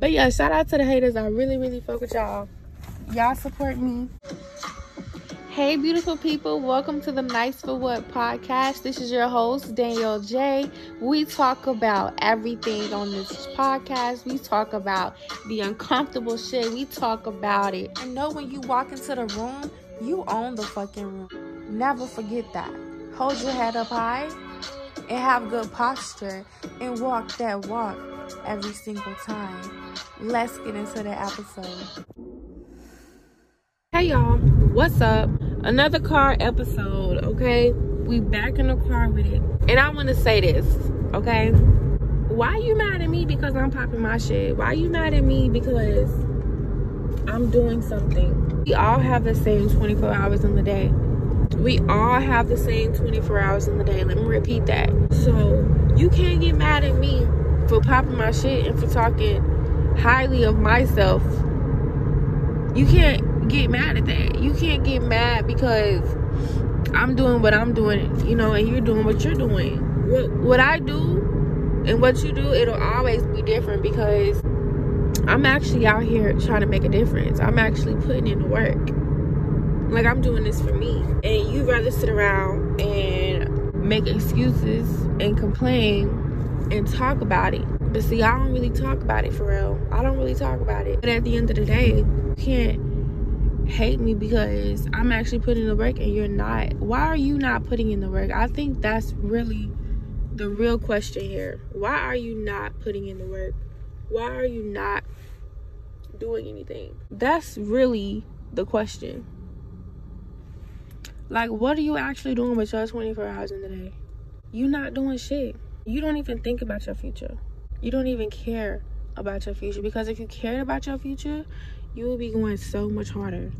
But yeah, shout out to the haters. I really, really fuck with y'all. Y'all support me. Hey, beautiful people, welcome to the Nice for What podcast. This is your host, Danyelle J. We talk about everything on this podcast. We talk about the uncomfortable shit. We talk about it. I know when you walk into the room, you own the fucking room. Never forget that. Hold your head up high and have good posture and walk that walk every single time. Let's get into the episode. Hey y'all, what's up? Another car episode, okay? We back in the car with it. And I want to say this, okay? Why you mad at me because I'm popping my shit? Why you mad at me because I'm doing something? We all have the same 24 hours in the day. We all have the same 24 hours in the day. Let me repeat that. So you can't get mad at me for popping my shit and for talking highly of myself. You can't get mad at that. You can't get mad because I'm doing what I'm doing, you know, and you're doing what you're doing. What what I do and what you do, it'll always be different because I'm actually out here trying to make a difference. I'm actually putting in the work. Like I'm doing this for me. And you rather sit around and make excuses and complain and talk about it. But see, I don't really talk about it for real. I don't really talk about it. But at the end of the day, you can't hate me because I'm actually putting in the work and you're not. Why are you not putting in the work? I think that's really the real question here. Why are you not putting in the work? Why are you not doing anything? That's really the question. Like, what are you actually doing with your 24 hours in the day? You're not doing shit. You don't even think about your future. You don't even care about your future because if you cared about your future, you would be going so much harder.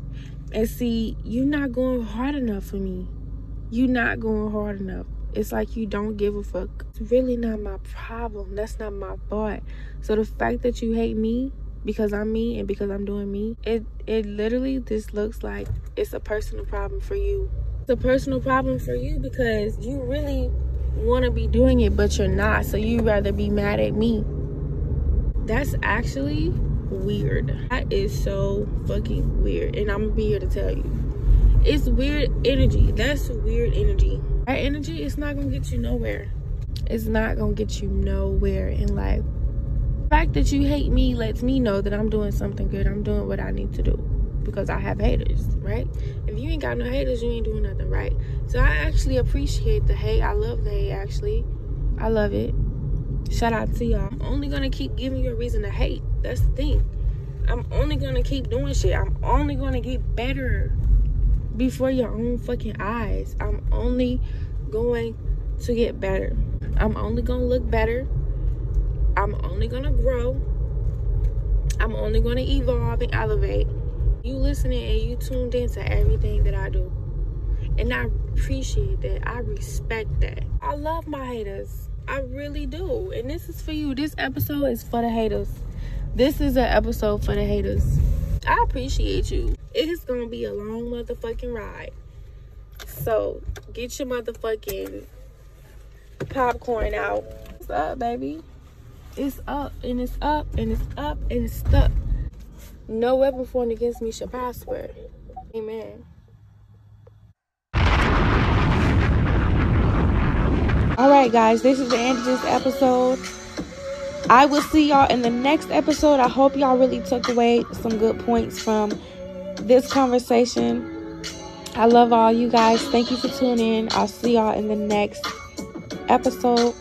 And see, you're not going hard enough for me. You're not going hard enough. It's like you don't give a fuck. It's really not my problem. That's not my fault. So the fact that you hate me because I'm me and because I'm doing me, it it literally just looks like it's a personal problem for you. It's a personal problem for you because you really want to be doing it but you're not. So you'd rather be mad at me. That's actually weird. That is so fucking weird. And I'm gonna be here to tell you. It's weird energy. That's weird energy. That energy is not gonna get you nowhere. It's not gonna get you nowhere in life. The fact that you hate me lets me know that I'm doing something good. I'm doing what I need to do. Because I have haters, right? If you ain't got no haters, you ain't doing nothing right. So I actually appreciate the hate. I love the hate actually. I love it. Shout out to y'all. I'm only gonna keep giving you a reason to hate. That's the thing. I'm only gonna keep doing shit. I'm only gonna get better before your own fucking eyes. I'm only going to get better. I'm only gonna look better. I'm only gonna grow. I'm only gonna evolve and elevate. You listening and you tuned in to everything that I do. And I appreciate that. I respect that. I love my haters. I really do. And this is for you. This episode is for the haters. This is an episode for the haters. I appreciate you. It is gonna be a long motherfucking ride. So get your motherfucking popcorn out. What's up, baby? It's up and it's up and it's up and it's stuck. No weapon formed against me shall prosper. Amen. All right, guys, this is the end of this episode. I will see y'all in the next episode. I hope y'all really took away some good points from this conversation. I love all you guys. Thank you for tuning in. I'll see y'all in the next episode.